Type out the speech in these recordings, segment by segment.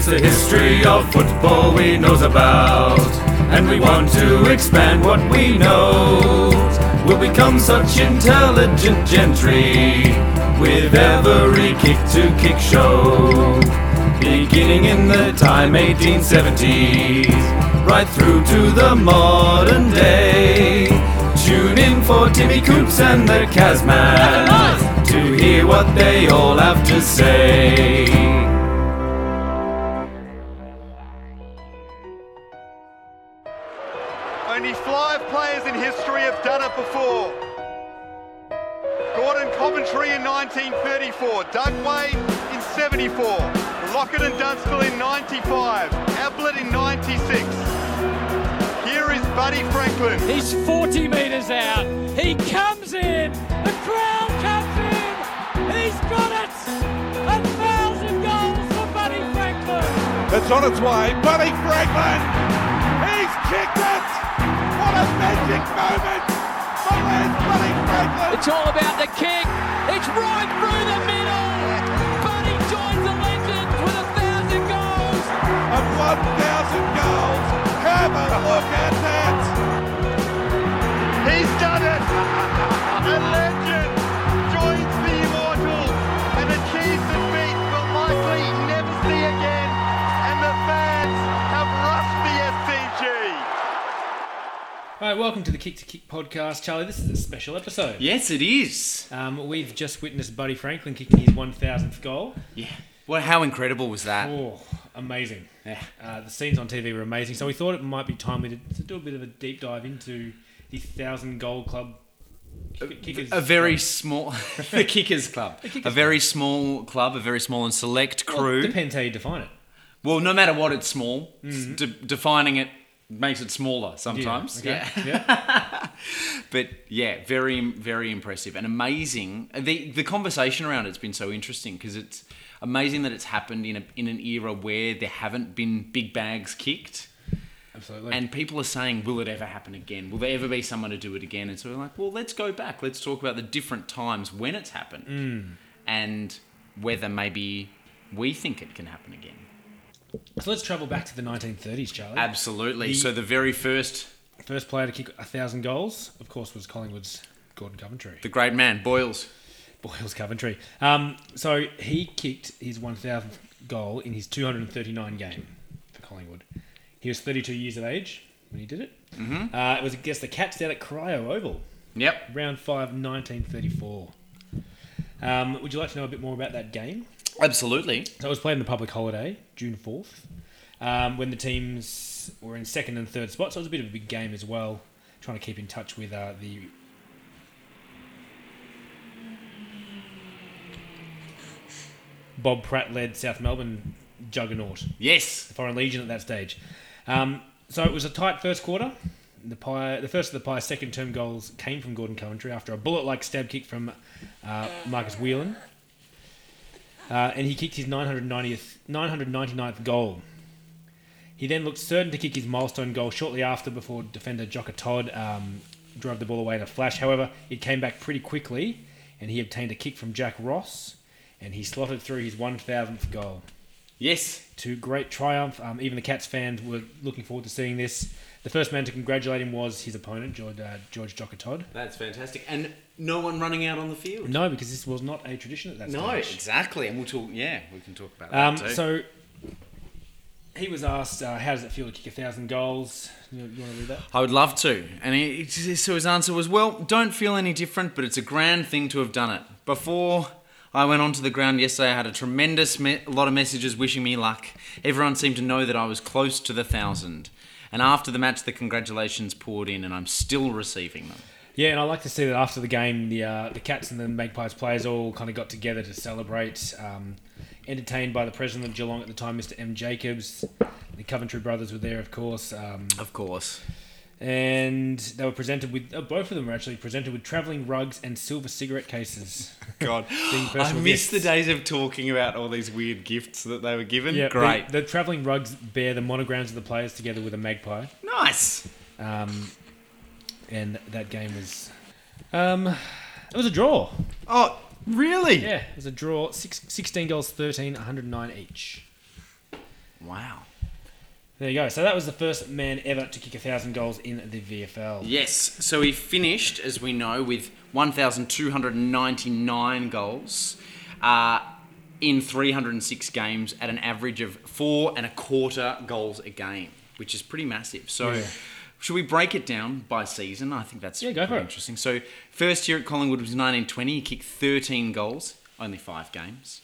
It's the history of football we knows about, and we want to expand what we know. We'll become such intelligent gentry with every kick to kick show. Beginning in the time 1870s, right through to the modern day. Tune in for Timmy Coops and the Kazman to hear what they all have to say. 1934, Doug Wade in 74, Lockett and Dunstall in 95, Ablett in 96. Here is Buddy Franklin. He's 40 metres out. He comes in. The crowd comes in. He's got it. A thousand goals for Buddy Franklin. It's on its way. Buddy Franklin. He's kicked it. What a magic moment for Les Buddy Franklin. It's all about the kick. It's right through the middle. Buddy joins the legends with a thousand goals. And 1,000 goals. Come and look at that. He's done it. A legend Right, welcome to the Kick to Kick podcast, Charlie. This is a special episode. Yes, it is. Um, we've just witnessed Buddy Franklin kicking his 1,000th goal. Yeah. Well, how incredible was that? Oh, amazing. Yeah. Uh, the scenes on TV were amazing. So we thought it might be timely to, to do a bit of a deep dive into the 1,000 goal club kickers. A very club. small, the Kickers Club. Kickers a very small club, a very small and select Well, crew. depends how you define it. Well, no matter what, it's small. Mm-hmm. De- defining it makes it smaller sometimes. okay. Yeah. yeah. But yeah, very, very impressive and amazing. The the conversation around it's been so interesting because it's amazing that it's happened in a, in an era where there haven't been big bags kicked. Absolutely. And people are saying, will it ever happen again? Will there ever be someone to do it again? And so we're like, well, let's go back. Let's talk about the different times when it's happened Mm. and whether maybe we think it can happen again. So let's travel back to the 1930s, Charlie. Absolutely. The- so the very first, First player to kick a 1,000 goals, of course, was Collingwood's Gordon Coventry. the great man, Boyles. Boyles Coventry. Um, so he kicked his 1,000th goal in his 239 game for Collingwood. He was 32 years of age when he did it. Mm-hmm. Uh, it was against the Cats down at Corio Oval, Yep. round 5, 1934. Um, would you like to know a bit more about that game? Absolutely. So it was played in the public holiday, June 4th, um, when the teams were in second and third spots. So it was a bit of a big game as well, trying to keep in touch with uh, the. Bob Pratt led South Melbourne juggernaut, Yes. the Foreign Legion at that stage. Um, so it was a tight first quarter. The Pie, the first of the Pie's second term goals came from Gordon Coventry after a bullet like stab kick from uh, Marcus Whelan. Uh, and he kicked his 990th, 999th goal. He then looked certain to kick his milestone goal shortly after before defender Jocka Todd um, drove the ball away in a flash. However, it came back pretty quickly and he obtained a kick from Jack Ross and he slotted through his 1000th goal. Yes. To great triumph. Um, even the Cats fans were looking forward to seeing this. The first man to congratulate him was his opponent, George, uh, George Jocka Todd. That's fantastic. And no one running out on the field. No, because this was not a tradition at that time. No, stage. exactly. And we'll talk, yeah, we can talk about Um, that too. so he was asked, uh, "How does it feel to kick a thousand goals?" You, you want to read that? I would love to. And he, so his answer was, well, don't feel any different, but it's a grand thing to have done it. Before I went onto the ground yesterday, I had a tremendous me- lot of messages wishing me luck. Everyone seemed to know that I was close to the thousand. And after the match, the congratulations poured in, and I'm still receiving them. Yeah, and I like to see that after the game, the uh, the Cats and the Magpies players all kind of got together to celebrate. Um, entertained by the president of Geelong at the time, Mr. M. Jacobs. The Coventry brothers were there, of course. Um, Of course. And they were presented with uh, both of them were actually presented with travelling rugs and silver cigarette cases. God, I miss the days of talking about all these weird gifts that they were given. Yeah, Great. The, the travelling rugs bear the monograms of the players together with a magpie. nice. Um, and that game was, um, it was a draw. Oh, really? Yeah, it was a draw. Six, 16 goals, 13, 109 each. Wow. There you go. So that was the first man ever to kick a thousand goals in the VFL. Yes, so he finished, as we know, with 1,299 goals uh, in 306 games at an average of four and a quarter goals a game, which is pretty massive. So, Yeah. should we break it down by season? I think that's Yeah, go for it. interesting. So, first year at Collingwood was 1920. He kicked 13 goals, only five games.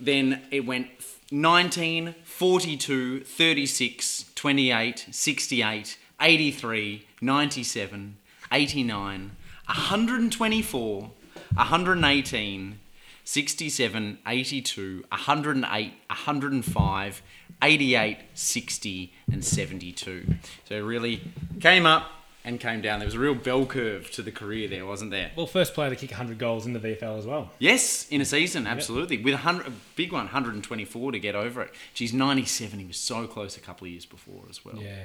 Then it went 19, 42, 36, 28, 68, 83, 97, 89, 124, 118, 67, 82, 108, 105, 88, 60, and 72. So really came up and came down. There was a real bell curve to the career there, wasn't there? Well, first player to kick 100 goals in the VFL as well. Yes, in a season, absolutely. With a, hundred, a big one, 124 to get over it. Geez, 97, he was so close a couple of years before as well. Yeah.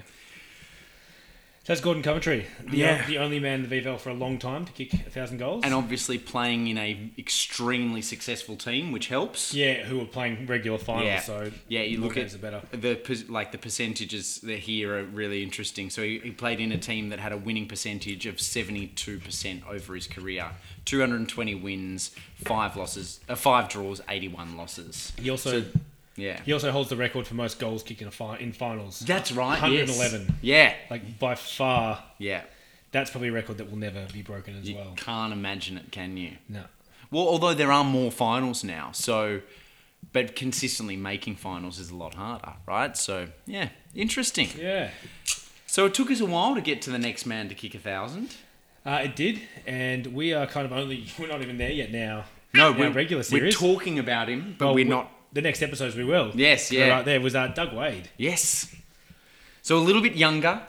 That's Gordon Coventry, the, Yeah. the only man in the VFL for a long time to kick a thousand goals. And obviously playing in a extremely successful team, which helps. yeah, who were playing regular finals. Yeah. So yeah, you look at the better. the like the percentages that here are really interesting. So he, he played in a team that had a winning percentage of seventy two percent over his career, two hundred and twenty wins, five losses, uh, five draws, eighty one losses. He also So, yeah, he also holds the record for most goals kicked in a fi- in finals. that's right. yes. 111. Yeah, Like by far, yeah. that's probably a record that will never be broken as You well. can't imagine it, can you? No. Well, although there are more finals now, so but consistently making finals is a lot harder, right? So yeah, interesting. Yeah. So it took us a while to get to the next man to kick a thousand. Uh, it did, and we are kind of only we're not even there yet now. No, we're regular series. We're talking about him, but Well, we're we- not. The next episodes we will. Yes, yeah. Right there was uh, Doug Wade, Yes. So a little bit younger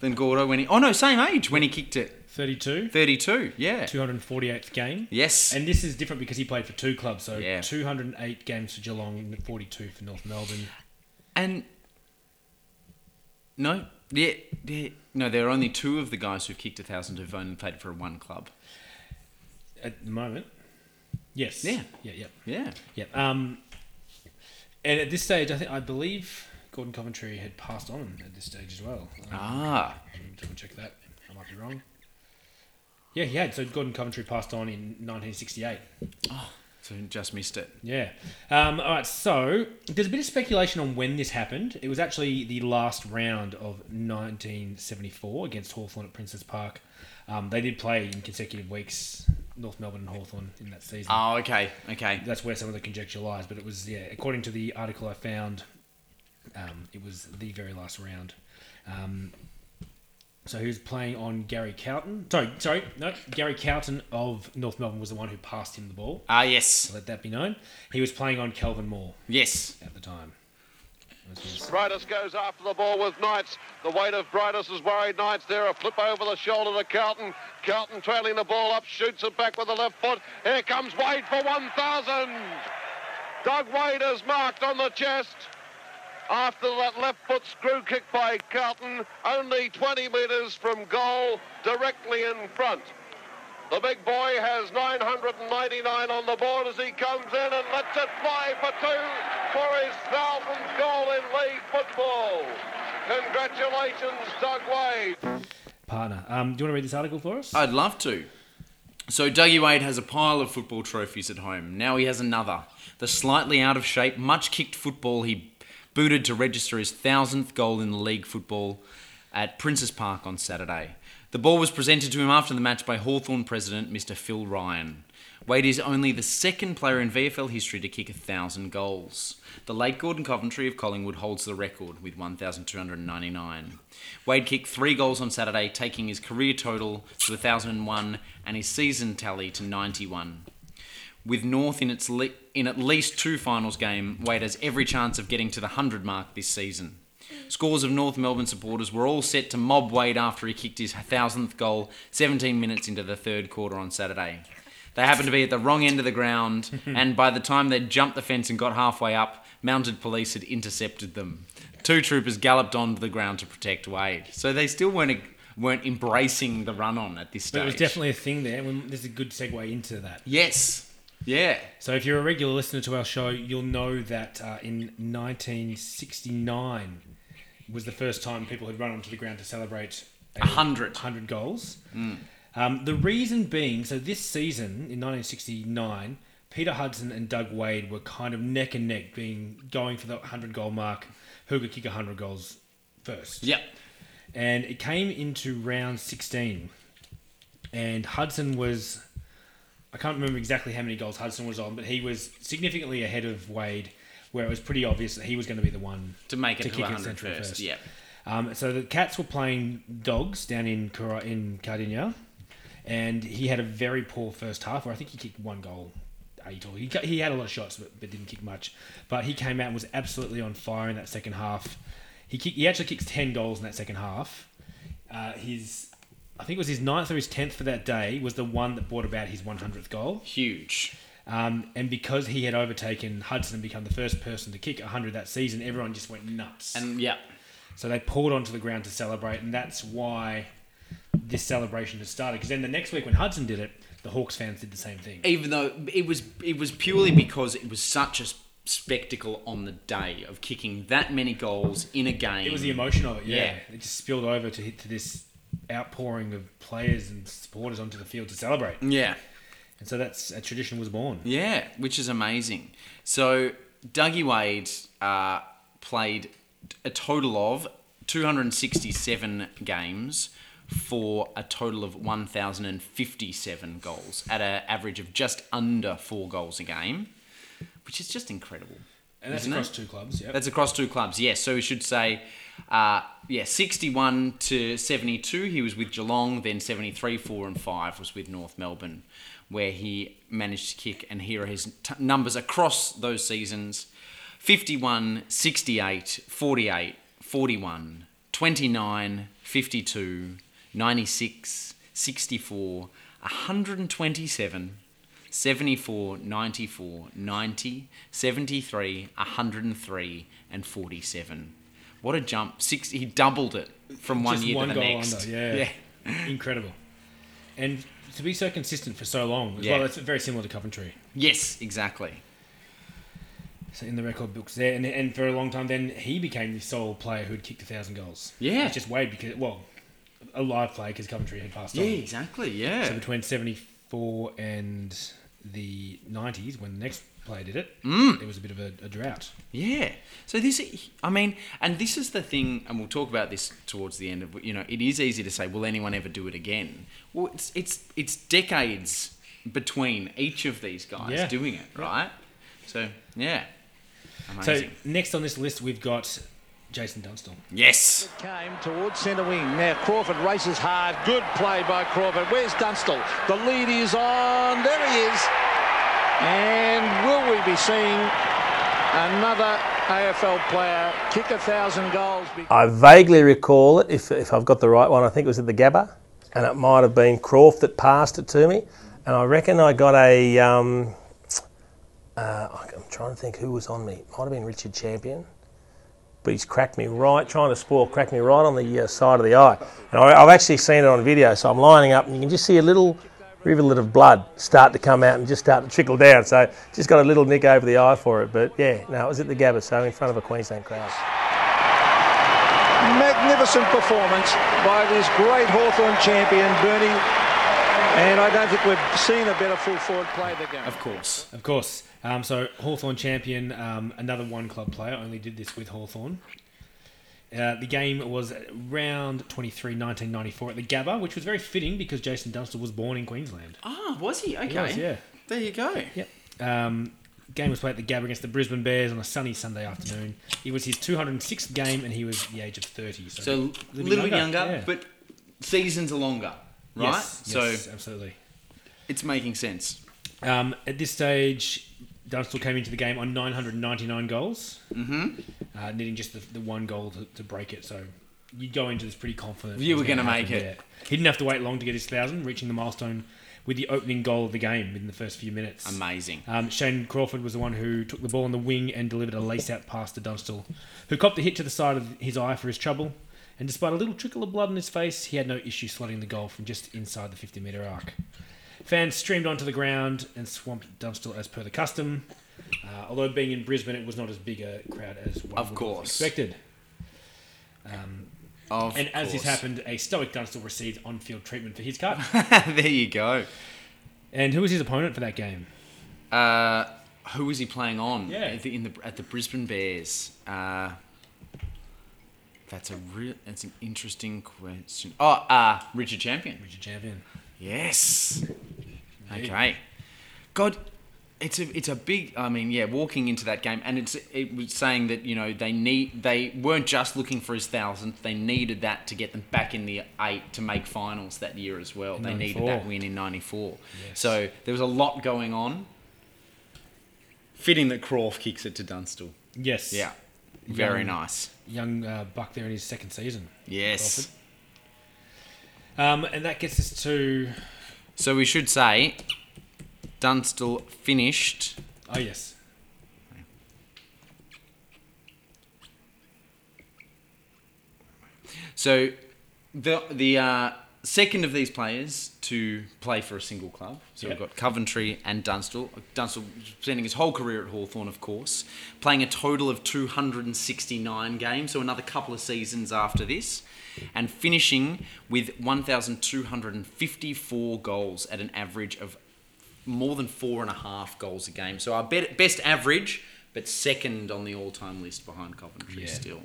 than Gordo when he. Oh no, same age when he kicked it. 32, Thirty-two. Yeah. 248th game. Yes. And this is different because he played for two clubs, so Yeah. 208 games for Geelong and 42 for North Melbourne. And no, yeah, yeah, no. There are only two of the guys who've kicked a thousand who've only played for one club. At the moment. Yes. Yeah. Yeah, yeah. Yeah. Yeah. Um, and at this stage, I think I believe Gordon Coventry had passed on at this stage as well. Um, Ah. Let me double check that. I might be wrong. Yeah, he had. So Gordon Coventry passed on in 1968. So just missed it. Yeah. Um, all right. So there's a bit of speculation on when this happened. It was actually the last round of 1974 against Hawthorn at Princes Park. Um, they did play in consecutive weeks, North Melbourne and Hawthorn in that season. Oh, okay, okay. That's where some of the conjecture lies. But it was, yeah, according to the article I found, um, it was the very last round. Um, so he was playing on Gary Cowton. Sorry, sorry, no, Gary Cowton of North Melbourne was the one who passed him the ball. Ah, yes, Let that be known. He was playing on Kelvin Moore yes. at the time. Brightus goes after the ball with Knights. The weight of Brightus is worried Knights there. A flip over the shoulder to Cowton. Cowton trailing the ball up, shoots it back with the left foot. Here comes Wade for 1,000. Doug Wade is marked on the chest. After that left foot screw kick by Cowton, only 20 metres from goal, directly in front. The big boy has 999 on the board as he comes in and lets it fly for two for his thousandth goal in league football. Congratulations, Doug Wade. partner. Um, do you want to read this article for us? I'd love to. So Dougie Wade has a pile of football trophies at home. Now he has another. The slightly out of shape, much kicked football he booted to register his thousandth goal in the league football at Princes Park on Saturday. The ball was presented to him after the match by Hawthorn president Mr. Phil Ryan. Wade is only the second player in VFL history to kick a thousand goals. The late Gordon Coventry of Collingwood holds the record with 1,299. Wade kicked three goals on Saturday, taking his career total to 1,001 and his season tally to 91. With North in its le- in at least two finals game, Wade has every chance of getting to the 100 mark this season. Scores of North Melbourne supporters were all set to mob Wade after he kicked his 1000th goal 17 minutes into the third quarter on Saturday. They happened to be at the wrong end of the ground, and by the time they'd jumped the fence and got halfway up, mounted police had intercepted them. Two troopers galloped onto the ground to protect Wade. So they still weren't weren't embracing the run on at this stage. But it was definitely a thing there. There's a good segue into that. Yes. Yeah. So if you're a regular listener to our show, you'll know that uh, in 1969 was the first time people had run onto the ground to celebrate A hundred. 100 goals. Um, the reason being, so this season in 1969, Peter Hudson and Doug Wade were kind of neck and neck, being going for the 100 goal mark. Who could kick 100 goals first? Yep. and it came into round 16 and hudson was i can't remember exactly how many goals hudson was on but he was significantly ahead of wade where it was pretty obvious that he was going to be the one To make it to to, kick it 100 central first. first. Yep. um, so the cats were playing dogs down in in Kardinia, and he had a very poor first half where I think he kicked one goal. Eight or he, he had a lot of shots but, but didn't kick much. But he came out and was absolutely on fire in that second half. He kick, he actually kicks ten goals in that second half. Uh, his I think it was his ninth or his tenth for that day was the one that brought about his 100th goal. Huge. Um, and because he had overtaken Hudson and become the first person to kick 100 that season, everyone just went nuts. And yeah. So they pulled onto the ground to celebrate, and that's why this celebration has started. Because then the next week when Hudson did it, the Hawks fans did the same thing. Even though it was it was purely because it was such a spectacle on the day of kicking that many goals in a game. It was the emotion of it, yeah. Yeah. It just spilled over to hit to this outpouring of players and supporters onto the field to celebrate. Yeah. And so that's a tradition was born. Yeah, which is amazing. So Dougie Wade uh, played a total of 267 games for a total of 1,057 goals at an average of just under four goals a game, which is just incredible. And that's across it? two clubs, yeah. That's across two clubs, yes. So we should say, uh, yeah, 61 to 72, he was with Geelong, then 73, 4 and 5 was with North Melbourne, where he managed to kick, and here are his t- numbers across those seasons 51, 68, 48, 41, 29, 52, 96, 64, 127, 74, 94, 90, 73, 103, and 47. What a jump. Six, he doubled it from one Just year one to the goal next. under, yeah. Incredible. And to be so consistent for so long, as Yeah. well, it's very similar to Coventry. Yes, exactly. So in the record books there, and, and for a long time, then he became the sole player who'd kicked a thousand goals. Yeah. it's just Wade because well, a live play because Coventry had passed Yeah, on. exactly. Yeah. So between seventy four and the nineties, when the next player did it, Mm. it was a bit of a, a drought. Yeah. So this, I mean, and this is the thing, and we'll talk about this towards the end of. You know, it is easy to say, will anyone ever do it again? Well, it's it's it's decades between each of these guys Yeah. doing it, right? So yeah, So next on this list, we've got Jason Dunstall. yes. Came towards centre wing. Now Crawford races hard. Good play by Crawford. Where's Dunstall? The lead is on. There he is. And will we be seeing another AFL player kick a thousand goals? Be- I vaguely recall it, if, if I've got the right one. I think it was at the Gabba, and it might have been Croft that passed it to me. And I reckon I got a. Um, uh, I'm trying to think who was on me. It might have been Richard Champion. But he's cracked me right, trying to spoil, cracked me right on the uh, side of the eye. And I, I've actually seen it on video, so I'm lining up, and you can just see a little rivulet of blood start to come out and just start to trickle down. So just got a little nick over the eye for it. But yeah, no, it was at the Gabba, so in front of a Queensland crowd. Magnificent performance by this great Hawthorn champion, Bernie. And I don't think we've seen a better full forward play the game. Of course. Of course. Um, so Hawthorn champion, um, another one club player, only did this with Hawthorn. Uh, the game was round 23, 1994 at the Gabba, which was very fitting because Jason Dunstall was born in Queensland. Ah, was he? Okay. was, yeah. There you go. Yep. Um, game was played at the Gabba against the Brisbane Bears on a sunny Sunday afternoon. It was his 206th game and he was the age of 30. So, So a bit little bit younger, yeah. but seasons are longer, right? Yes, so yes, absolutely. it's making sense. Um, at this stage, Dunstall came into the game on 999 goals, mm-hmm. uh, needing just the, the one goal to, to break it. So you'd go into this pretty confident. You were gonna gonna make it. He didn't have to wait long to get his thousand, reaching the milestone with the opening goal of the game in the first few minutes. Amazing. Um, Shane Crawford was the one who took the ball on the wing and delivered a lace-out pass to Dunstall, who copped a hit to the side of his eye for his trouble. And despite a little trickle of blood on his face, he had no issue slotting the goal from just inside the 50-metre arc. Fans streamed onto the ground and swamped Dunstall as per the custom. Uh, although being in Brisbane, it was not as big a crowd as one Of would have course. expected. Of And as this happened, a stoic Dunstall received on-field treatment for his cut. there you go. and who was his opponent for that game? Uh, who was he playing on? Yeah. At the, in the at the Brisbane Bears. Uh, that's a real. That's an interesting question. Oh, uh, Richard Champion. Richard Champion. Yes. Okay. God, it's a it's a big. I mean, yeah, walking into that game, and it's it was saying that you know they need they weren't just looking for his thousandth. They needed that to get them back in the eight to make finals that year as well. they needed that win in '94. So there was a lot going on. Fitting that Croft kicks it to Dunstall. Yes. Yeah. Very Young- nice. Young uh, buck there in his second season. Yes. Um, and that gets us to So we should say Dunstall finished oh yes, So the the uh, second of these players to play for a single club. So Yep. we've got Coventry and Dunstall. Dunstall spending his whole career at Hawthorn, of course, playing a total of 269 games, so another couple of seasons after this, and finishing with 1,254 goals at an average of more than four and a half goals a game. So our best average, but second on the all-time list behind Coventry Yeah. still.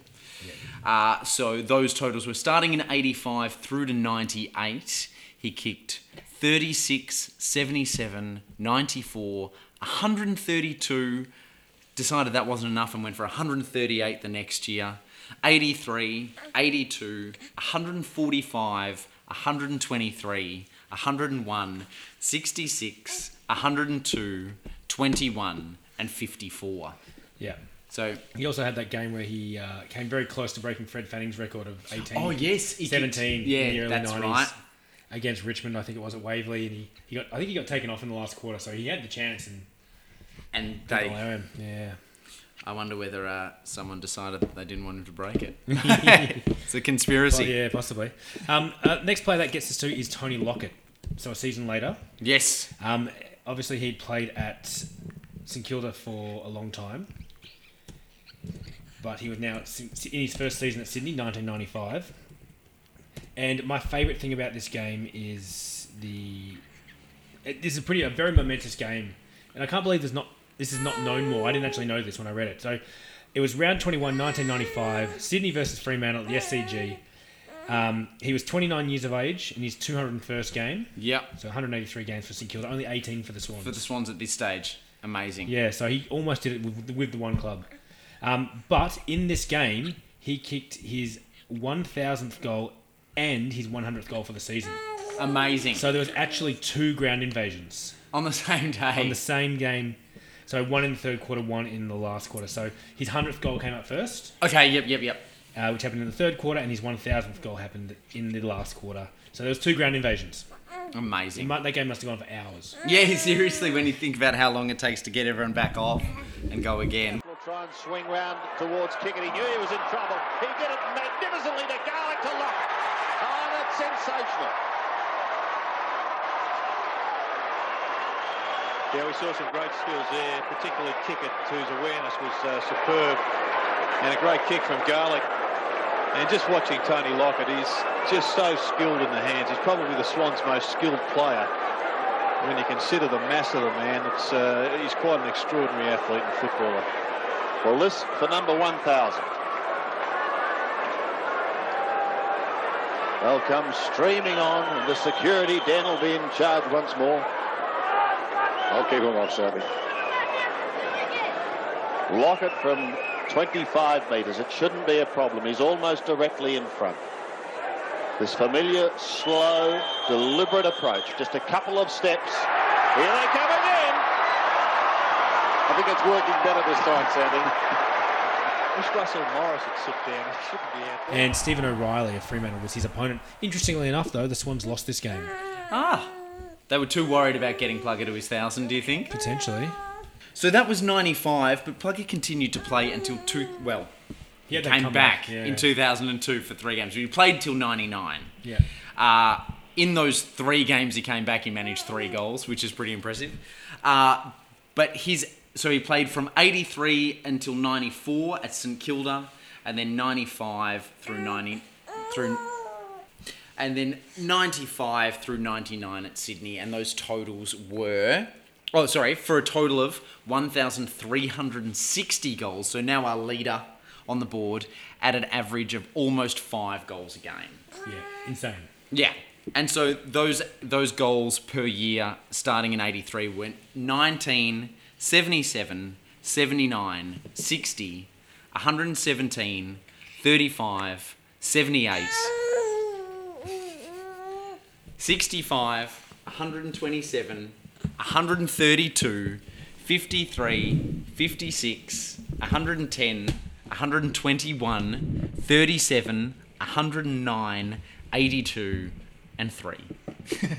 Uh, so those totals were starting in 85 through to 98. He kicked 36, 77, 94, 132. Decided that wasn't enough and went for 138 the next year. 83, 82, 145, 123, 101, 66, 102, 21, and 54. yeah. So He also had that game where he uh, came very close to breaking Fred Fanning's record of 18. Oh, yes, he kicked- 17 yeah, in the early that's 90s. right. Against Richmond, I think it was at Waverley, and he, he got I think he got taken off in the last quarter, so he had the chance and and they him. Yeah. I wonder whether uh, someone decided that they didn't want him to break it. it's a conspiracy. Oh, yeah, possibly. Um, uh, next player that gets us to is Tony Lockett. So a season later, Yes. um, obviously he'd played at St Kilda for a long time, but he was now in his first season at Sydney, 1995. And my favourite thing about this game is the. It, this is a pretty a very momentous game, and I can't believe there's not this is not known more. I didn't actually know this when I read it. So, it was round 21, 1995, Sydney versus Fremantle at the SCG. Um, he was 29 years of age in his 201st game, Yep. so 183 games for St Kilda, only 18 for the Swans. For the Swans at this stage. Amazing. Yeah, so he almost did it with, with the one club. Um, but in this game, he kicked his 1,000th goal and his 100th goal for the season. Amazing. So there was actually two ground invasions on the same day. on the same game. So one in the third quarter, one in the last quarter. So his 100th goal came up first, okay, yep, yep, yep. uh, which happened in the third quarter, and his 1,000th goal happened in the last quarter. So there was two ground invasions. Amazing. might, that game must have gone for hours. Yeah, seriously, when you think about how long it takes to get everyone back off and go again. Will try and swing round towards Kickett. He knew he was in trouble. He did it magnificently to Garlick to Lockett. Oh, that's sensational. Yeah, we saw some great skills there, particularly Kickett, whose awareness was uh, superb. And a great kick from Garlick. And just watching Tony Lockett, he's just so skilled in the hands. He's probably the Swans' most skilled player. When you consider the mass of the man, it's, uh, he's quite an extraordinary athlete and footballer. Well, this for number 1,000. They'll come streaming on, and the security den will be in charge once more. I'll keep him off, Sammy. Lockett from 25 metres. It shouldn't be a problem. He's almost directly in front. This familiar, slow, deliberate approach. Just a couple of steps. Here they come again. I think it's working better this time, Sandy. Wish Russell Morris would sit down. He shouldn't be out. And Stephen O'Reilly of Fremantle was his opponent. Interestingly enough, though, the Swans lost this game. Ah. They were too worried about getting Plugger to his thousand, do you think? Potentially. So that was 95, but Plugger continued to play until two. Well, He that came back yeah. in 2002 for three games. He played till 99. Yeah. Uh, in those three games he came back, he managed three goals, which is pretty impressive. Uh, but his so he played from 83 until 94 at St Kilda, and then 95 through 90 through and then 95 through 99 at Sydney, and those totals were, oh, sorry, for a total of 1,360 goals. So now our leader on the board at an average of almost five goals a game. Yeah, insane. Yeah. And so those those goals per year starting in 83 went 19, 77, 79, 60, 117, 35, 78, 65, 127, 132, 53, 56, 110, 121, 37, 109, 82, and 3.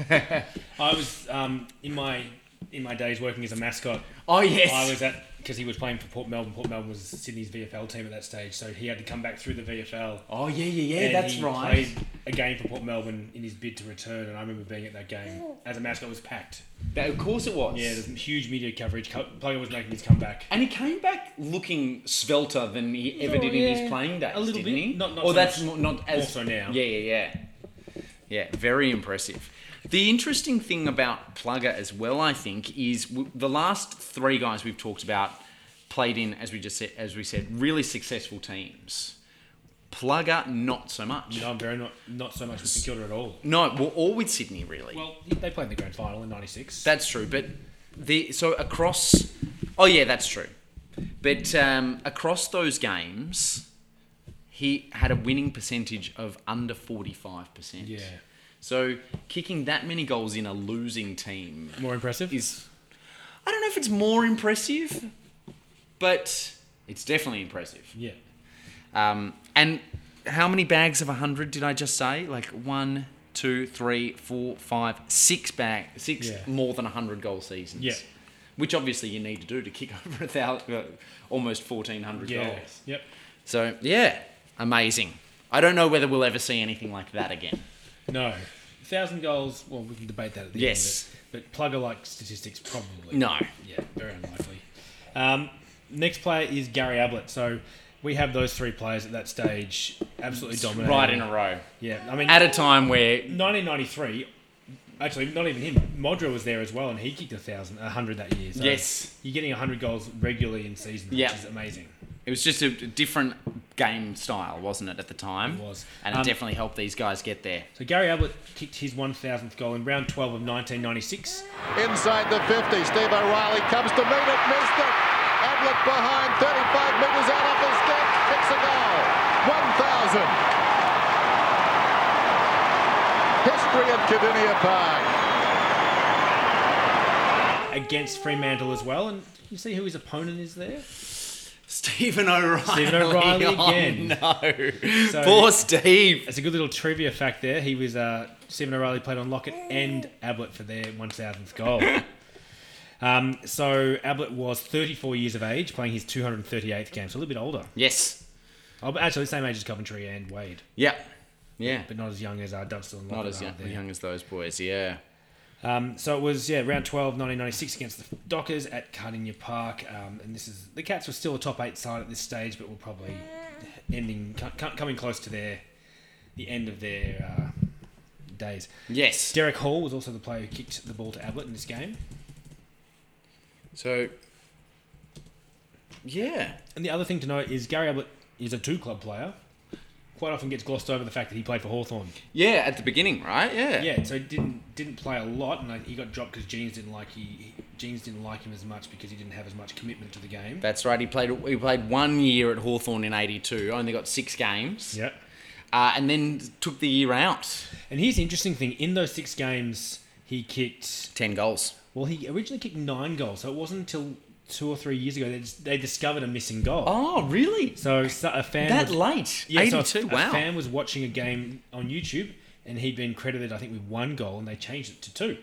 I was um, in my in my days working as a mascot. Oh, yes. I was at because he was playing for Port Melbourne. Port Melbourne was Sydney's VFL team at that stage, so he had to come back through the VFL. Oh, yeah, yeah, yeah, and that's he right. Played a game for Port Melbourne in his bid to return, and I remember being at that game as a mascot. It was packed. That- of course it was. Yeah, there's huge media coverage. Co- Plugger was making his comeback. And he came back looking svelter than he ever Oh, did in his playing days. A little didn't bit. He? Not- not or so that's much. not, not as Also now. Yeah, yeah, yeah. Yeah, very impressive. The interesting thing about Plugger as well, I think, is w- the last three guys we've talked about played in, as we just said, as we said, really successful teams. Plugger, not so much. No, I'm very not not so much with St Kilda at all. No, well, all with Sydney really. Well, they played in the grand final in '96. That's true, but the so across. Oh yeah, that's true. But um, across those games, he had a winning percentage of under forty-five percent. Yeah. So kicking that many goals in a losing team More impressive. is. I don't know if it's more impressive, but it's definitely impressive. yeah. Um, and how many bags of 100 did I just say? Like one, two, three, four, five, six bag, six Yeah. more than 100 goal seasons. Yeah. Which obviously you need to do to kick over a thousand, uh, almost 1,400 Yeah. goals. Yep. So yeah, amazing. I don't know whether we'll ever see anything like that again. No. Thousand goals. Well, we can debate that at the Yes. end. But, but plugger like statistics probably. No. Yeah, very unlikely. Um, next player is Gary Ablett. So we have those three players at that stage absolutely dominating. Right in a row. Yeah, I mean, At a time where 1993. Actually, not even him. Modra was there as well, and he kicked a thousand, a hundred that year. So Yes. you're getting hundred goals regularly in season, Yeah. which is amazing. It was just a different game style, wasn't it, at the time? It was. And it Um, definitely helped these guys get there. So Gary Ablett kicked his 1,000th goal in round 12 of 1996. Inside the 50, Steve O'Reilly comes to meet it, missed it. Ablett behind, 35 metres out off the step, kicks a goal. 1,000. History at Kardinia Park. against Fremantle as well. And you see who his opponent is there? Stephen O'Reilly. Stephen O'Reilly Oh, again. no. So- Poor Steve. It's a good little trivia fact there. He was uh, Stephen O'Reilly played on Lockett and Ablett for their 1,000th goal. um, so Ablett was 34 years of age, playing his 238th game, so a little bit older. Yes. Oh, actually, the same age as Coventry and Wade, Yeah. Yeah. but not as young as uh, Dunstall and Not as young, young as those boys, yeah. Um, so it was yeah round 12, 1996 against the Dockers at Kardinia Park, um, and this is the Cats were still a top eight side at this stage, but were probably ending co- coming close to their the end of their uh, days. Yes. Derek Hall was also the player who kicked the ball to Ablett in this game, So, yeah. and the other thing to note is Gary Ablett is a two club player. Quite often gets glossed over the fact that he played for Hawthorn. Yeah, at the beginning, right? Yeah. Yeah, so he didn't didn't play a lot, and uh, he got dropped because Jeans didn't like he, he Jeans didn't like him as much because he didn't have as much commitment to the game. That's right. He played he played one year at Hawthorn in 82, only got six games. Yeah. Uh, and then took the year out. And here's the interesting thing: in those six games, he kicked. 10 goals. Well, he originally kicked nine goals, so it wasn't until two or three years ago they, they discovered a missing goal. Oh, really? So, so a fan That was, late? Yeah, so a- 82, a, fan was watching a game on YouTube, and he'd been credited, I think, with one goal, and they changed it to two.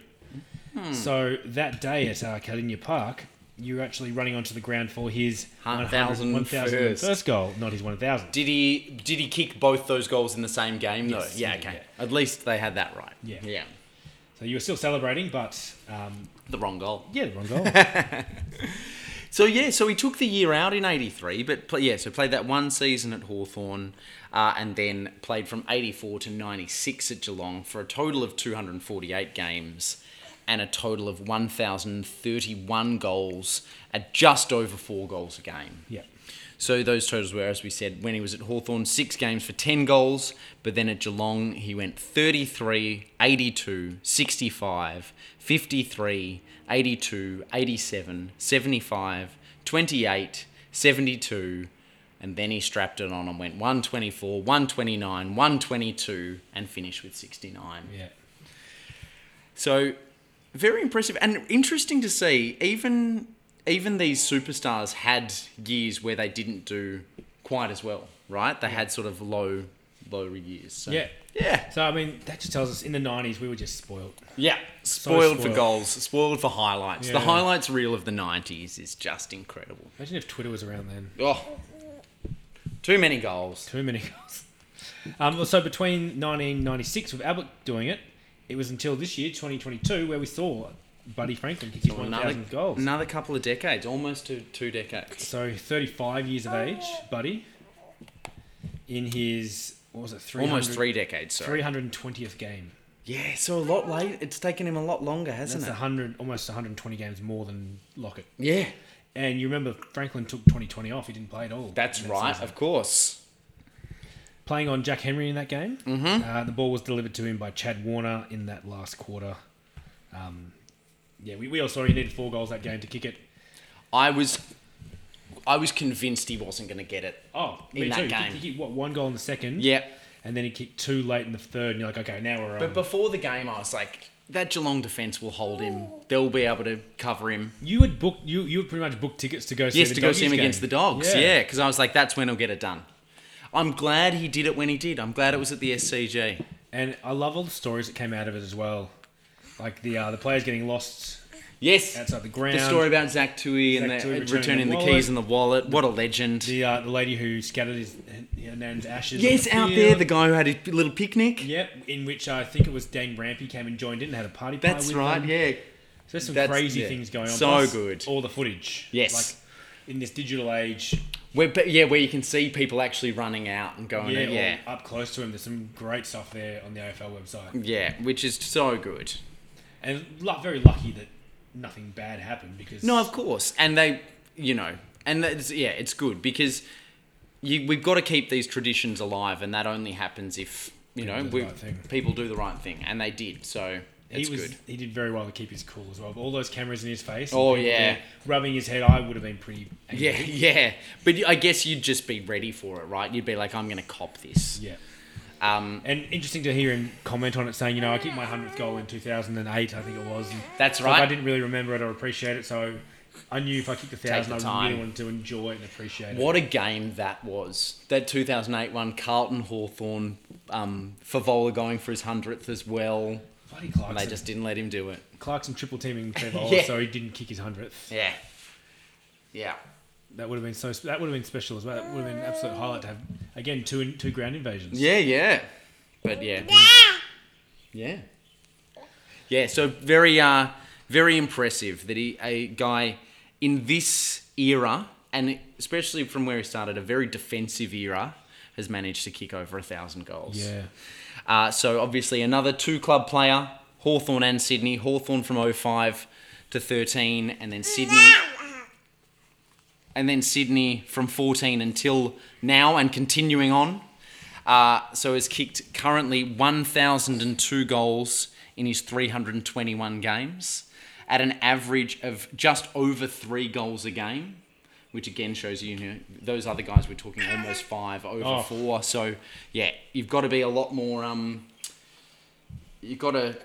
Hmm. So that day at uh, Kardinia Park, you were actually running onto the ground for his 1,000 1,000 first. first goal, not his 1,000. Did he did he kick both those goals in the same game though? Yes, yeah, yeah, okay. yeah. At least they had that right. Yeah. Yeah. So you were still celebrating, but um, The wrong goal. yeah, the wrong goal. So yeah, so he took the year out in '83, but pl- yeah, so played that one season at Hawthorn, uh, and then played from '84 to '96 at Geelong for a total of 248 games and a total of 1,031 goals at just over four goals a game. yeah. So those totals were, as we said, when he was at Hawthorn, six games for 10 goals, but then at Geelong, he went 33, 82, 65, 53, 82, 87, 75, 28, 72, and then he strapped it on and went 124, 129, 122, and finished with 69. Yeah. So very impressive and interesting to see. Even even these superstars had years where they didn't do quite as well, right? They had sort of low low years. So. Yeah. Yeah. So, I mean, that just tells us in the 90s we were just spoiled. Yeah. Spoiled, for spoiled. goals, spoiled for highlights. The highlights reel of the 90s is just incredible. Imagine if Twitter was around then. Oh. Too many goals. Too many goals. Um, so between 1996 with Ablett doing it, it was until this year, 2022, where we saw Buddy Franklin Another, 1,000 goals. another couple of decades, almost to two decades. So 35 years of age, Buddy, in his, what was it, 300, Almost three decades, sorry. 320th game. Yeah, so a lot late. It's taken him a lot longer, hasn't That's it? 100, almost 120 games more than Lockett. Yeah. And you remember Franklin took 2020 off. He didn't play at all. That's that right, season. of course. Playing on Jack Henry in that game. Mm-hmm. Uh, the ball was delivered to him by Chad Warner in that last quarter. Um, yeah, we, we all saw he needed four goals that game to kick it. I was I was convinced he wasn't going to get it. Oh, In me that too. He game. kicked- He what, one goal in the second? Yeah. And then he kicked two late in the third, and you're like, okay, now we're on. But before the game, I was like, that Geelong defence will hold him. Oh. They'll be able to cover him. you would book you you would pretty much book tickets to go see Yes, the to go see him Doggies against the. Dogs. Yeah, because I was like, that's when he'll get it done. I'm glad he did it when he did. I'm glad it was at the SCG. And I love all the stories that came out of it as well, like the uh, the players getting lost Yes. outside the ground. The story about Zach Tui and the, Tui uh, returning returning the the, keys and the wallet. What a legend. the uh, the lady who scattered his nan's ashes. yes, the out there, the guy who had his little picnic. Yep, in which I think it was Dane Rampe came and joined in and had a party. That's right, them. yeah. So there's some That's- crazy yeah. things going on. So Plus good. All the footage. Yes. Like in this digital age. Where, yeah, where you can see people actually running out and going, Yeah, yeah, yeah, up close to him. There's some great stuff there on the AFL website. yeah, which is so good. And very lucky that nothing bad happened because No, of course, and they, you know, and that's, yeah, it's good because you, we've got to keep these traditions alive, and that only happens if you People know do we, right people do the right thing, and they did. So he it's was good. he did very well to keep his cool as well. But all those cameras in his face. Oh, yeah. rubbing his head. I would have been pretty. Angry. Yeah, yeah, but I guess you'd just be ready for it, right? You'd be like, I'm going to cop this. Yeah. Um, And interesting to hear him comment on it, saying, you know, I kicked my hundredth goal in 2008, I think it was. That's it's like right. I didn't really remember it or appreciate it, so I knew if I kicked a thousand, I time. really wanted to enjoy it and appreciate it. What a game that was. That 2008 one, Carlton Hawthorn, um, Fevola going for his 100th as well. Bloody And they just didn't let him do it. Clarkson triple teaming Trevor, Yeah. so he didn't kick his hundredth. Yeah. Yeah. That would have been so. That would have been special as well. That would have been an absolute highlight to have again two two ground invasions. Yeah, yeah. But yeah. Yeah. Yeah, so very uh very impressive that he a guy in this era and especially from where he started a very defensive era has managed to kick over a thousand goals. Yeah. Uh, so obviously another two club player, Hawthorn and Sydney. Hawthorn from 05 to 13 and then Sydney and then Sydney from 14 until now and continuing on. Uh, so has kicked currently 1,002 goals in his 321 games at an average of just over three goals a game, which again shows you, you know, those other guys we're talking almost five, over Oh. four. So yeah, you've got to be a lot more. Um, you've got to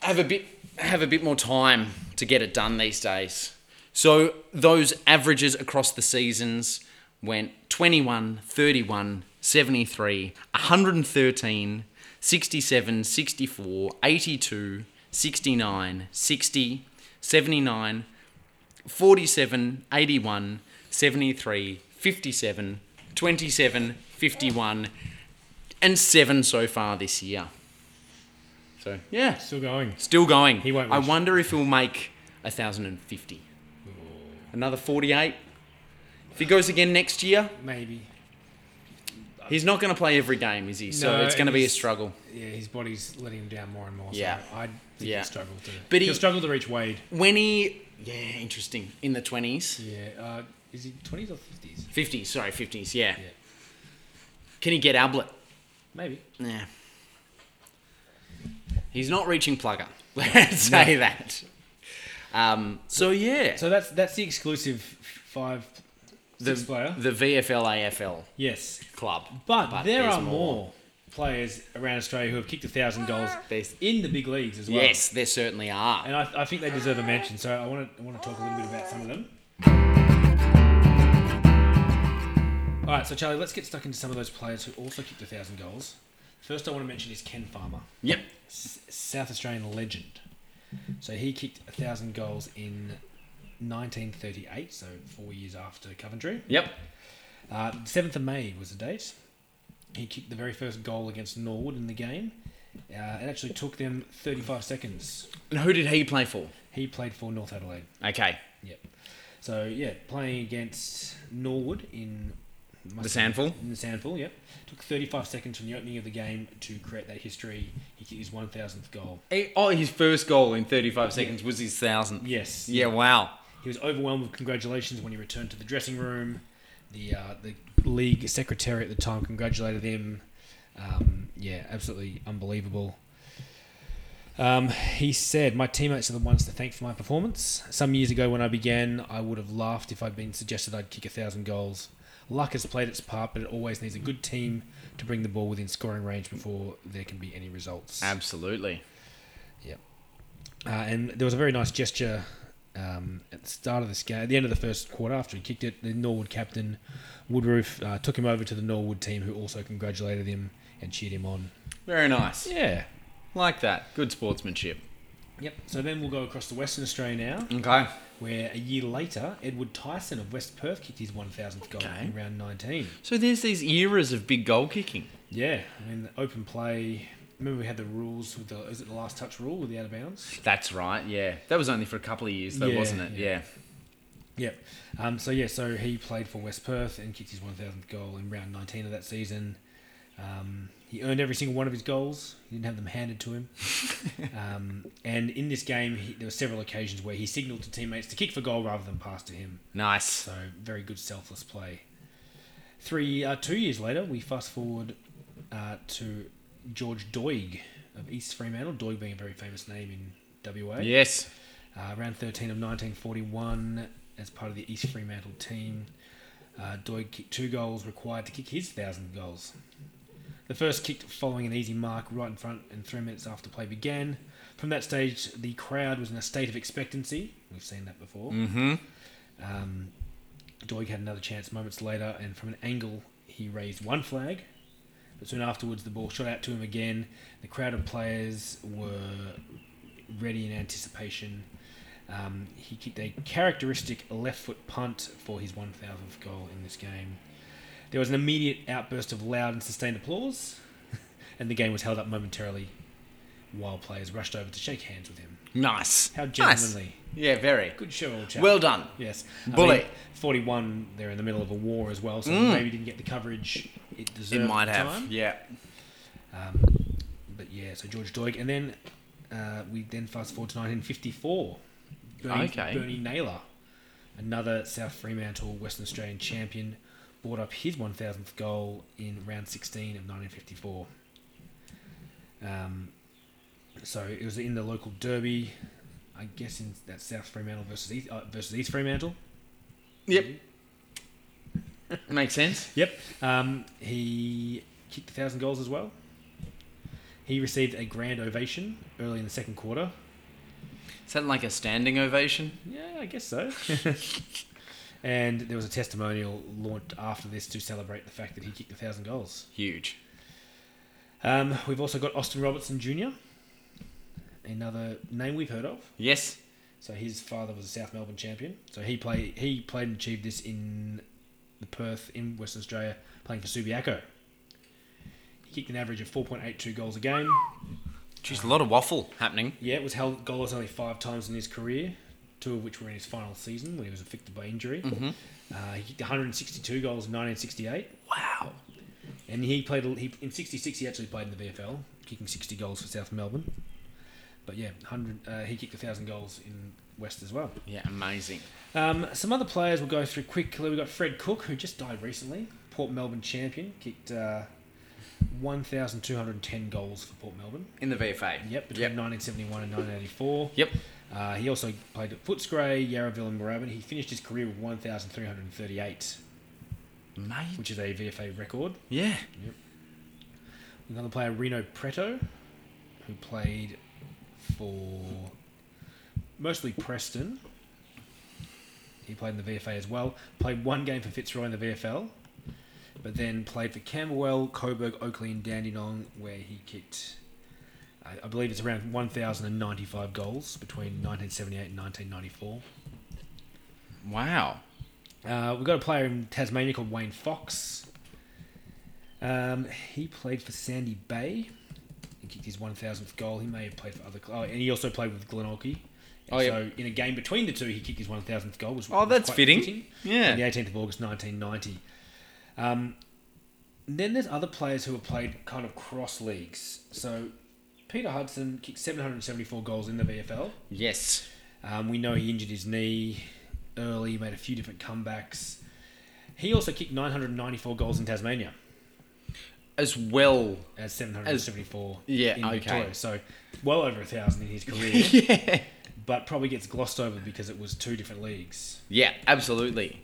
have a bit have a bit more time to get it done these days. So those averages across the seasons went 21, 31, 73, 113, 67, 64, 82, 69, 60, 79, 47, 81, 73, 57, 27, 51, and 7 so far this year. So, yeah, Still going. still going. He won't I wonder if he'll make 1,050. Another 48. If he goes again next year, Maybe. he's not going to play every game, is he? So No, it's going to be a struggle. Yeah, his body's letting him down more and more. Yeah. So I think Yeah. he'll struggle to. But he- he'll struggle to reach Wade. When he, yeah, interesting. In the 20s, Yeah. Uh, is he twenties or fifties? 50s, sorry, 50s, yeah. Yeah. Can he get Ablett? Maybe. Yeah. He's not reaching plugger. Let's say that. Um, so yeah, So that's that's the exclusive five the, six player. the VFL AFL yes. club. But, there there's are more. players around Australia who have kicked a thousand goals There's- in the big leagues as well. Yes, there certainly are. And I, I think they deserve a mention. So I want to I want to talk a little bit about some of them. All right, so Charlie, let's get stuck into some of those players who also kicked a thousand goals. First, I want to mention is Ken Farmer, Yep. S- South Australian legend. So he kicked a thousand goals in 1938, so four years after Coventry. Yep. Uh, 7th of May was the date. He kicked the very first goal against Norwood in the game. Uh, it actually took them 35 seconds. And who did he play for? He played for North Adelaide. Okay. Yep. So yeah, playing against Norwood in The SANFL? In the SANFL, yep. Took 35 seconds from the opening of the game to create that history. He kicked his 1,000th goal. Oh, his first goal in 35 seconds was his thousandth. Yes. Yeah, wow. He was overwhelmed with congratulations when he returned to the dressing room. The uh, the league secretary at the time congratulated him. Um, yeah, absolutely unbelievable. Um, he said, "My teammates are the ones to thank for my performance. Some years ago, when I began, I would have laughed if I'd been suggested I'd kick a thousand goals. Luck has played its part, but it always needs a good team to bring the ball within scoring range before there can be any results." Absolutely. Uh, and there was a very nice gesture um, at the start of this game, at the end of the first quarter, after he kicked it. The Norwood captain, Woodroof, uh, took him over to the Norwood team, who also congratulated him and cheered him on. Very nice. Yeah. Like that. Good sportsmanship. Yep. So then we'll go across to Western Australia now, Okay. Where a year later, Edward Tyson of West Perth kicked his 1,000th goal Okay. in round 19. So there's these eras of big goal kicking. Yeah. I mean, open play. Remember, we had the rules with the is it the last touch rule with the out of bounds? That's right, yeah. That was only for a couple of years, though, Yeah, wasn't it? yeah. Yeah. Yep. Um, so yeah, so he played for West Perth and kicked his 1,000th goal in round 19 of that season. Um, he earned every single one of his goals. He didn't have them handed to him. um, and in this game, he, there were several occasions where he signalled to teammates to kick for goal rather than pass to him. Nice. So very good selfless play. Three, uh, two years later, we fast forward uh, to George Doig of East Fremantle. Doig being a very famous name in WA. Yes. Uh, round 13 of 1941, as part of the East Fremantle team, uh, Doig kicked two goals required to kick his thousand goals. The first kicked following an easy mark right in front and three minutes after play began. From that stage, the crowd was in a state of expectancy. We've seen that before. Mm-hmm. Um, Doig had another chance moments later, and from an angle, he raised one flag. But soon afterwards, the ball shot out to him again. The crowd of players were ready in anticipation. Um, he kicked a characteristic left foot punt for his 1000th goal in this game. There was an immediate outburst of loud and sustained applause, and the game was held up momentarily while players rushed over to shake hands with him. Nice. How Nice. gentlemanly. Yeah, very. Good show, old chap. Well done. Yes. I Bully. mean, 41, they're in the middle of a war as well, so Mm. maybe didn't get the coverage it deserved. It might have. time. Yeah. Um, but yeah, so George Doig. And then uh, we then fast forward to 1954. Bernie, Okay. Bernie Naylor, another South Fremantle Western Australian champion, brought up his 1000th goal in round 16 of 1954. Um, so it was in the local derby, I guess in that South Fremantle versus East, uh, versus East Fremantle. Yep. Makes sense. Yep. Um, he kicked a thousand goals as well. He received a grand ovation early in the second quarter. Is that like a standing ovation? Yeah, I guess so. and there was a testimonial launched after this to celebrate the fact that he kicked a thousand goals. Huge. Um, we've also got Austin Robertson Jr., another name we've heard of. Yes. So his father was a South Melbourne champion. So he played he played and achieved this in the Perth in Western Australia, playing for Subiaco. He kicked an average of 4.82 goals a game. Jeez, a lot of waffle happening. Yeah, it was held goalless only five times in his career, two of which were in his final season when he was affected by injury. Uh, he kicked 162 goals in 1968. Wow. And he played he, in '66. He actually played in the VFL, kicking 60 goals for South Melbourne. But yeah, 100. Uh, he kicked a thousand goals in West as well. Yeah, amazing. Um, some other players we'll go through quickly. We've got Fred Cook, who just died recently, Port Melbourne champion, kicked uh, 1,210 goals for Port Melbourne. In the VFA. Yep, between Yep. 1971 and 1984. Yep. Uh, he also played at Footscray, Yarraville, and Moorabbin. He finished his career with 1,338, Mate. which is a VFA record. Yeah. Another player, Rino Pretto, who played for mostly Preston. He played in the VFA as well. Played one game for Fitzroy in the VFL, but then played for Camberwell, Coburg, Oakleigh, and Dandenong, where he kicked, I believe it's around 1,095 goals between 1978 and 1994. Wow. Uh, we've got a player in Tasmania called Wayne Fox. Um, he played for Sandy Bay. He kicked his 1,000th goal. He may have played for other. clubs. oh, and he also played with Glenorchy. Oh, yeah. So in a game between the two, he kicked his 1,000th goal. Oh, was that's quite fitting. Yeah. On the 18th of August, 1990. Um, then there's other players who have played kind of cross leagues. So Peter Hudson kicked 774 goals in the VFL. Yes. Um, we know he injured his knee early, made a few different comebacks. He also kicked 994 goals in Tasmania As well. as 774 Yeah, in okay. Victoria. So well over a thousand in his career, yeah. but probably gets glossed over because it was two different leagues. Yeah, absolutely.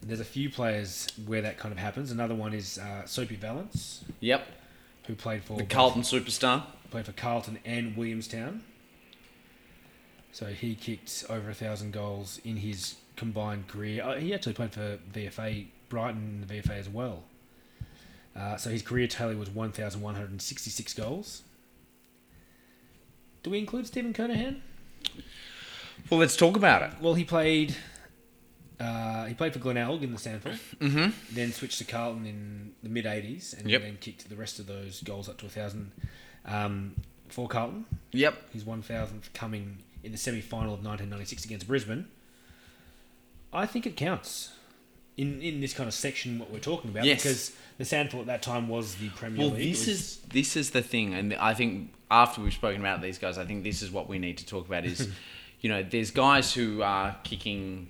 And there's a few players where that kind of happens. Another one is uh, Soapy Vallence, Yep. Who played for The Carlton superstar. played for Carlton and Williamstown. So he kicked over a thousand goals in his combined career. Uh, he actually played for VFA Brighton in the VFA as well. Uh, so his career tally was 1,166 goals. Do we include Stephen Kernahan? Well, let's talk about it. Well, he played. Uh, he played for Glenelg in the SANFL, Mm-hmm. then switched to Carlton in the mid '80s, and Yep. then kicked the rest of those goals up to a thousand um, for Carlton. Yep. His 1000th coming in the semi final of 1996 against Brisbane. I think it counts in, in this kind of section what we're talking about Yes. because the SANFL at that time was the Premier Well, League. It this was- is this is the thing, and I think after we've spoken about these guys, I think this is what we need to talk about. Is you know, there's guys who are kicking.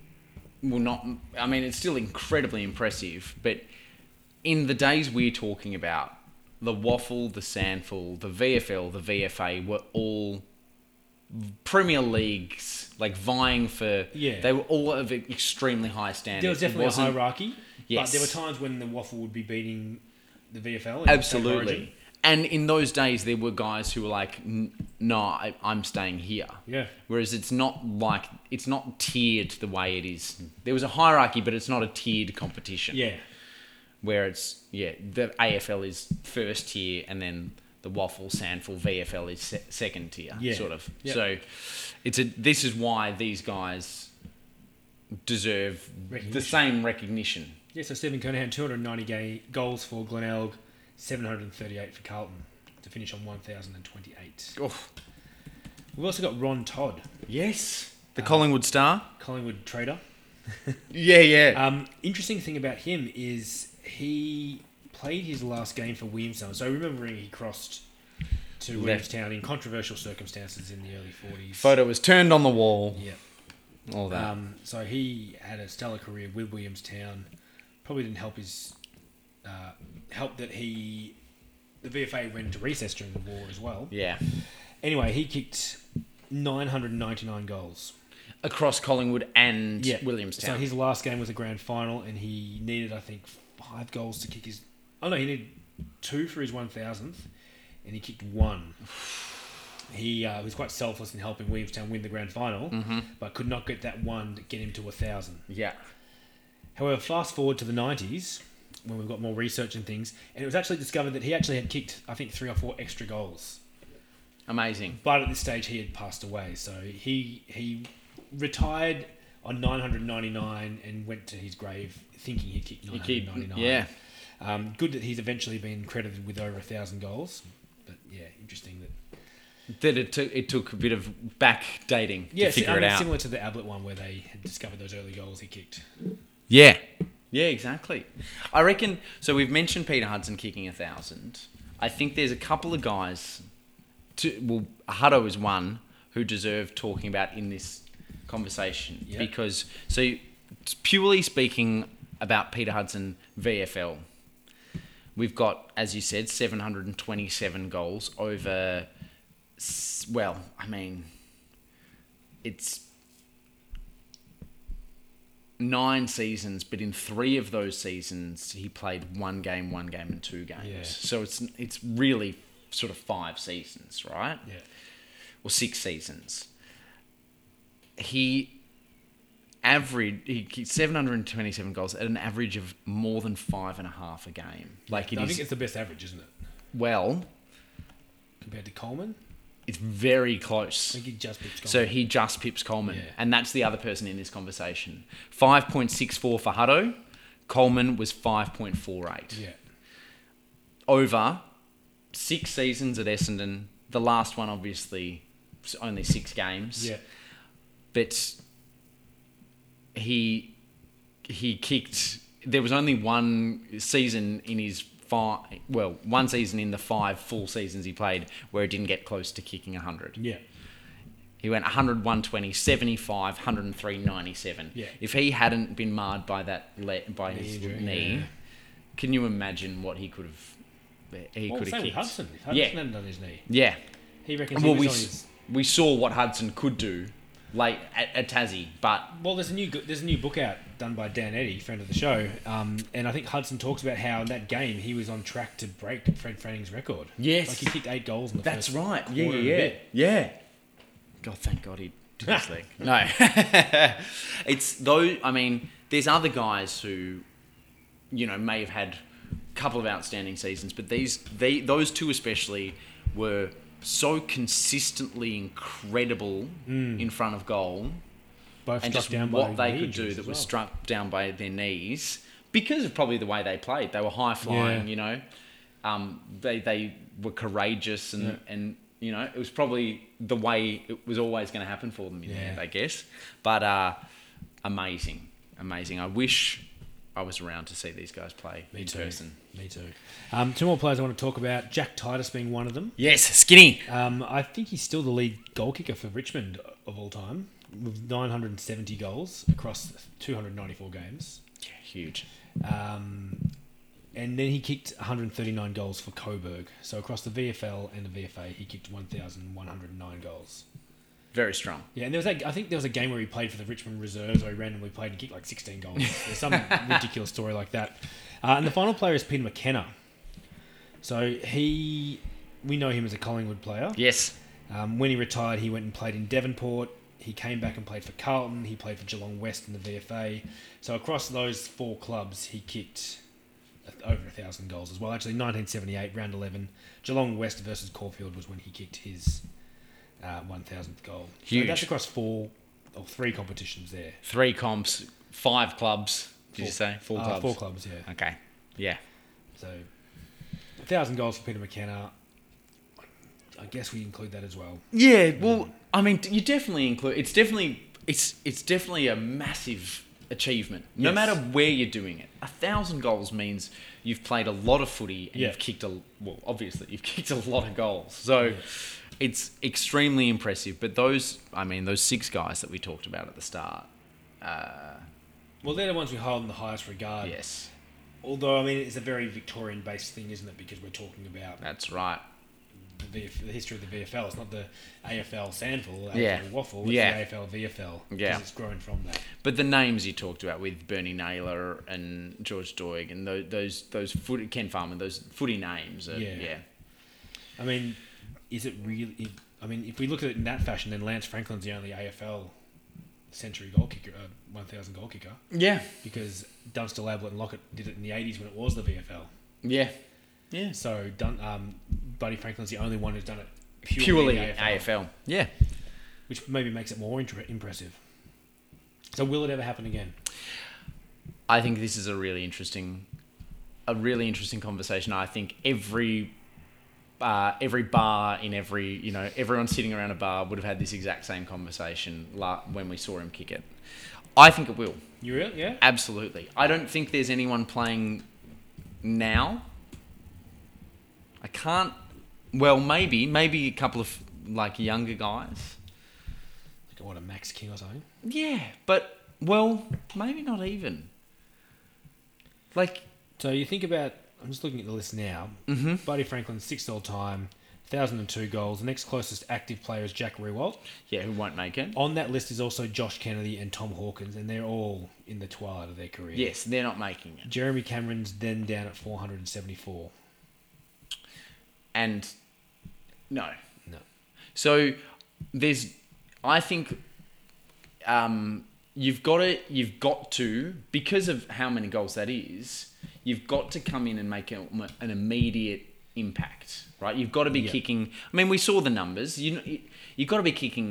Well, not. I mean, it's still incredibly impressive, but in the days we're talking about, the WAFL, the SANFL, the VFL, the VFA were all Premier Leagues, like vying for. Yeah. They were all of extremely high standards. there was definitely a hierarchy, Yes. but there were times when the WAFL would be beating the VFL. in State of Absolutely. And in those days, there were guys who were like, "No, I, I'm staying here." Yeah. Whereas it's not like it's not tiered the way it is. There was a hierarchy, but it's not a tiered competition. Yeah. Where it's yeah, the AFL is first tier, and then the WAFL, SANFL, VFL is se- second tier. Yeah. Sort of. Yep. So, it's a. This is why these guys deserve the same recognition. Yeah, so Stephen Kernahan, 290 ga- goals for Glenelg, 738 for Carlton to finish on 1,028. Oh, We've also got Ron Todd, yes. The Collingwood Star. Collingwood trader. Yeah, yeah. Um, interesting thing about him is he played his last game for Williamstown. So remembering he crossed to Left. Williamstown in controversial circumstances in the early 40s. Photo was turned on the wall. Yeah. All that. Um, so he had a stellar career with Williamstown. Probably didn't help his uh, help that he the VFA went into recess during the war as well. yeah. Anyway, he kicked 999 goals. Across Collingwood and Yeah, Williamstown. So his last game was a grand final, and he needed, I think, five goals to kick his. Oh no, he needed two for his one thousandth, and he kicked one. He uh, was quite selfless in helping Williamstown win the grand final, but could not get that one to get him to a thousand. yeah. However, fast forward to the nineties, when we've got more research and things, and it was actually discovered that he actually had kicked, I think, three or four extra goals. Amazing. But at this stage, he had passed away, so he he retired on 999 and went to his grave thinking he'd kicked You keep, 999. yeah. Um, good that he's eventually been credited with over a thousand goals. But yeah, interesting that. That it took it took a bit of backdating Yeah, to figure I it out. similar to the Ablett one where they had discovered those early goals he kicked. Yeah. Yeah, exactly. I reckon. So we've mentioned Peter Hudson kicking a thousand. I think there's a couple of guys. To, well, Huddo is one who deserve talking about in this conversation Yeah. because so purely speaking about Peter Hudson VFL, we've got as you said 727 goals over. Well, I mean, it's nine seasons, but in three of those seasons, he played one game, one game, and two games. Yeah. So it's it's really sort of five seasons, right? Yeah. Or six seasons. He average he kicked 727 goals at an average of more than five and a half a game. Like it I is think it's the best average, isn't it? well, Compared to Coleman, it's very close. he just picked Coleman. So he just pips Coleman, Yeah. and that's the other person in this conversation. Five point six four for Huddo. Coleman was five point four eight. yeah, Over six seasons at Essendon. The last one, obviously, only six games. yeah, but he he kicked. There was only one season in his five. Well, one season in the five full seasons he played where he didn't get close to kicking hundred. yeah. He went 100, 120, 75, 103, 97. Yeah. If he hadn't been marred by that le- by Knee his injury, knee, yeah. can you imagine what he could have? He Well, could have kicked. Hudson. Hudson Yeah. hadn't done his knee, Yeah. he reckons Well, he we on his. we saw what Hudson could do late at, at Tassie, but Well, there's a new there's a new book out done by Dan Eddy, friend of the show, um, and I think Hudson talks about how in that game he was on track to break Fred Fanning's record. Yes. like he kicked eight goals in the That's first right. quarter Yeah, yeah, yeah. God, thank God he did his leg. No, it's though. I mean, there's other guys who, you know, may have had a couple of outstanding seasons, but these, they, those two especially, were so consistently incredible in front of goal, Both and just what they could do that as was well. struck down by their knees because of probably the way they played. They were high flying, Yeah. you know. Um, they they were courageous and Yeah. and you know it was probably the way it was always going to happen for them in the Yeah. end, I guess. But uh, amazing, amazing. I wish I was around to see these guys play Me in too. person. Me too. Um, two more players I want to talk about. Jack Titus being one of them. Yes, skinny. Um, I think he's still the lead goal kicker for Richmond of all time, with 970 goals across 294 games. Yeah, huge. Um, and then he kicked 139 goals for Coburg. So across the VFL and the VFA, he kicked 1,109 goals. Very strong. Yeah, and there was that, I think there was a game where he played for the Richmond Reserves, or he randomly played and kicked like 16 goals. There's some ridiculous story like that. Uh, and the final player is Peter McKenna. So he, we know him as a Collingwood player. Yes. Um, when he retired, he went and played in Devonport. He came back and played for Carlton. He played for Geelong West in the VFA. So across those four clubs, he kicked over a thousand goals as well. Actually, 1978, round 11, Geelong West versus Caulfield was when he kicked his uh, 1,000th goal. Huge. So that's across four or three competitions there. Three comps, five clubs. Did you say four uh, clubs? Four clubs, yeah. Okay. Yeah. So a thousand goals for Peter McKenna. I guess we include that as well. Yeah, well, I mean, you definitely include. It's definitely it's it's definitely a massive achievement. No Yes. matter where you're doing it, a thousand goals means you've played a lot of footy and Yeah. you've kicked a well, obviously you've kicked a lot of goals. So it's extremely impressive. But those, I mean, those six guys that we talked about at the start. Well, they're the ones we hold in the highest regard. Yes, Although, I mean, it's a very Victorian based thing, isn't it? Because we're talking about that's right. the, VF, the history of the VFL. It's not the AFL SANFL, AFL Yeah. WAFL. It's Yeah. the AFL VFL. Yeah. Because it's grown from that. But the names you talked about with Bernie Naylor and George Doig and those those those footy, Ken Farmer, those footy names. Are, Yeah. yeah. I mean, is it really. I mean, if we look at it in that fashion, then Lance Franklin's the only AFL century goal kicker, uh, 1,000 goal kicker. Yeah. Because Dunstall, Ablett, and Lockett did it in the 80s when it was the VFL. Yeah. Yeah. So Dun, um, Buddy Franklin's the only one who's done it purely in the AFL. Yeah. which maybe makes it more inter- impressive. So will it ever happen again? I think this is a really interesting, a really interesting conversation. I think every, uh, every bar in every, you know, everyone sitting around a bar would have had this exact same conversation la- when we saw him kick it. I think it will. You real? Yeah. Absolutely. I don't think there's anyone playing now. I can't. Well, maybe, maybe a couple of like younger guys. Like what a Max King or something. Yeah, but well, maybe not even. Like, So you think about. I'm just looking at the list now. Mm-hmm. Buddy Franklin, sixth all time, thousand and two goals. The next closest active player is Jack Riewoldt. yeah, who won't make it? On that list is also Josh Kennedy and Tom Hawkins, and they're all in the twilight of their career. Yes, they're not making it. Jeremy Cameron's then down at 474. And no, No. So there's, I think, um, you've got to, you've got to, because of how many goals that is, you've got to come in and make a, an immediate impact, right? You've got to be Yeah. kicking. I mean, we saw the numbers. You you've got to be kicking.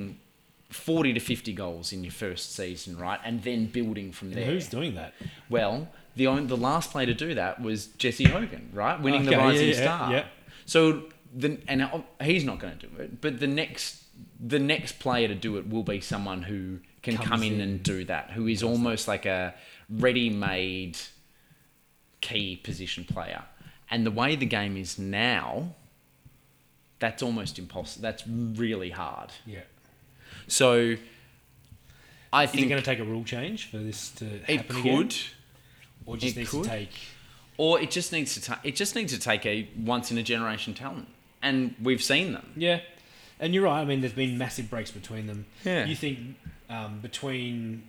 40 to 50 goals in your first season, right? And then building from And there. who's doing that? Well, the only, the last player to do that was Jesse Hogan, right? Winning the Okay, yeah, Rising yeah, Star. yeah. So the and uh, he's not going to do it, but the next the next player to do it will be someone who can Comes come in, in. and do that, who is almost like a ready-made key position player. And the way the game is now, that's almost impossible. That's really hard. Yeah. So I Is it think going to take a rule change for this to happen it could. again? Or just It needs could. to take. Or it just needs to ta- it just needs to take a once in a generation talent, and we've seen them. Yeah. And you're right. I mean, there's been massive breaks between them. Yeah. You think um, between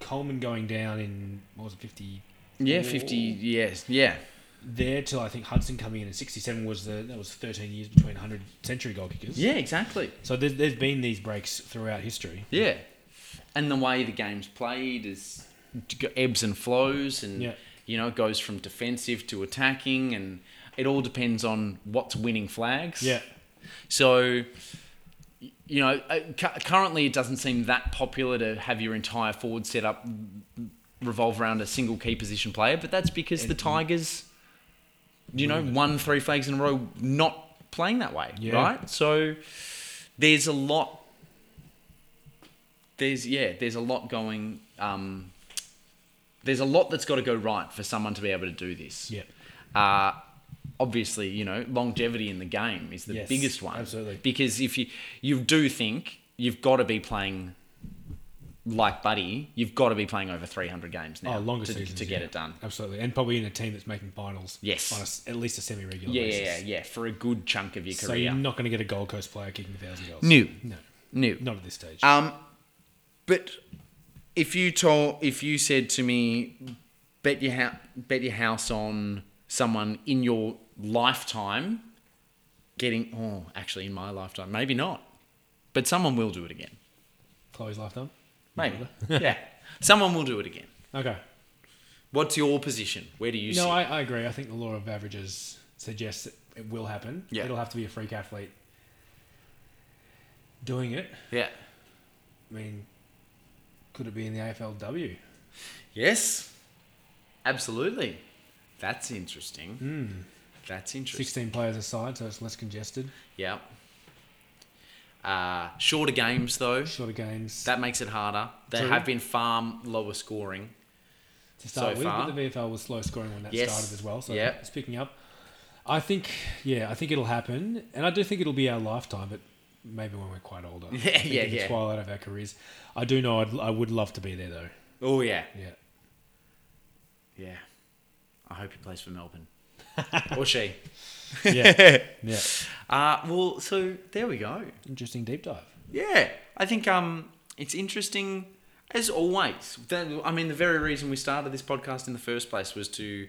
Coleman going down in, what was it, 50? Yeah, fifty. Yes, yeah, There till I think Hudson coming in in 67 was the, that was 13 years between 100 century goal kickers. yeah, exactly. So there's, there's been these breaks throughout history. Yeah, and the way the game's played is ebbs and flows, and Yeah. you know it goes from defensive to attacking, and it all depends on what's winning flags. Yeah. So, you know, uh, currently it doesn't seem that popular to have your entire forward setup revolve around a single key position player, but that's because the Tigers, you know, won three flags in a row not playing that way, Yeah. right? So there's a lot. There's yeah, there's a lot going. Um, there's a lot that's got to go right for someone to be able to do this. Yeah. Uh, obviously, you know, longevity in the game is the Yes, biggest one. absolutely. Because if you you do think you've got to be playing like Buddy, you've got to be playing over 300 games now Oh, longer to, seasons to get yeah. it done. Absolutely, and probably in a team that's making finals. Yes. on a at least a semi-regular Yeah, basis. yeah, yeah, yeah, for a good chunk of your So career. you're not going to get a Gold Coast player kicking a thousand goals. No. no, No. not at this stage. Um, but if you told, if you said to me, bet your ha- bet your house on someone in your lifetime getting, oh, actually in my lifetime, maybe not, but someone will do it again. Chloe's lifetime. Maybe, yeah, someone will do it again. Okay. What's your position? Where do you No, sit? I, I agree. I think the law of averages suggests that it will happen. Yeah. It'll have to be a freak athlete doing it. yeah. I mean, could it be in the AFLW? Yes. Absolutely. That's interesting. Hmm. That's interesting. 16 players aside, so it's less congested. Yeah. Uh, shorter games though. Shorter games That makes it harder. They True. have been far lower scoring. to start so with. far. But the VFL was slow scoring when that Yes. started as well, so Yeah. it's picking up. I think, yeah, I think it'll happen, and I do think it'll be our lifetime, but maybe when we're quite older. Yeah, yeah, in the yeah. twilight of our careers. I do know I'd, I would love to be there though. Oh yeah, Yeah. yeah. I hope he plays for Melbourne or she. Yeah. yeah. Uh, well, so there we go. Interesting deep dive. Yeah, I think um, it's interesting as always. The, I mean, the very reason we started this podcast in the first place was to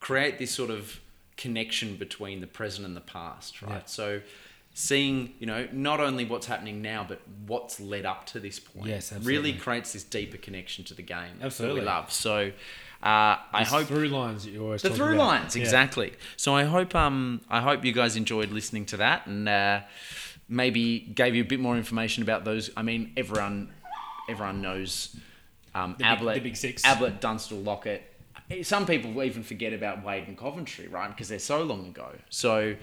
create this sort of connection between the present and the past, right? Yeah. So seeing you know not only what's happening now but what's led up to this point Yes, really creates this deeper connection to the game Absolutely. that we love so uh, I hope through lines that you always the through about. lines Yeah. exactly so I hope um I hope you guys enjoyed listening to that and uh, maybe gave you a bit more information about those I mean everyone everyone knows um, big- Ablett the big six. Ablett Dunstall Lockett some people even forget about Wade and Coventry, right? Because they're so long ago. So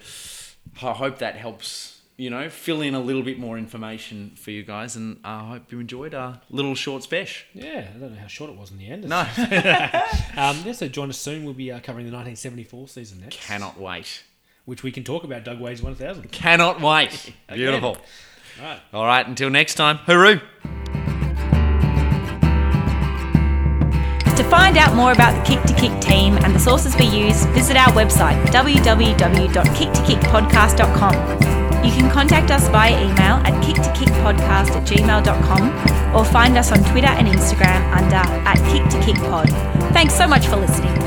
I hope that helps, you know, fill in a little bit more information for you guys. And I hope you enjoyed our little short special. Yeah, I don't know how short it was in the end. No, Um, yeah, so join us soon. We'll be uh, covering the 1974 season next. cannot wait. Which we can talk about Doug Wade's 1000. Cannot wait. Beautiful. Right. All right, until next time, hooroo. Find out more about the Kick to Kick team and the sources we use, visit our website www.kicktokickpodcast.com. You can contact us via email at kicktokickpodcast at gmail.com or find us on Twitter and Instagram under at kicktokickpod. Thanks so much for listening.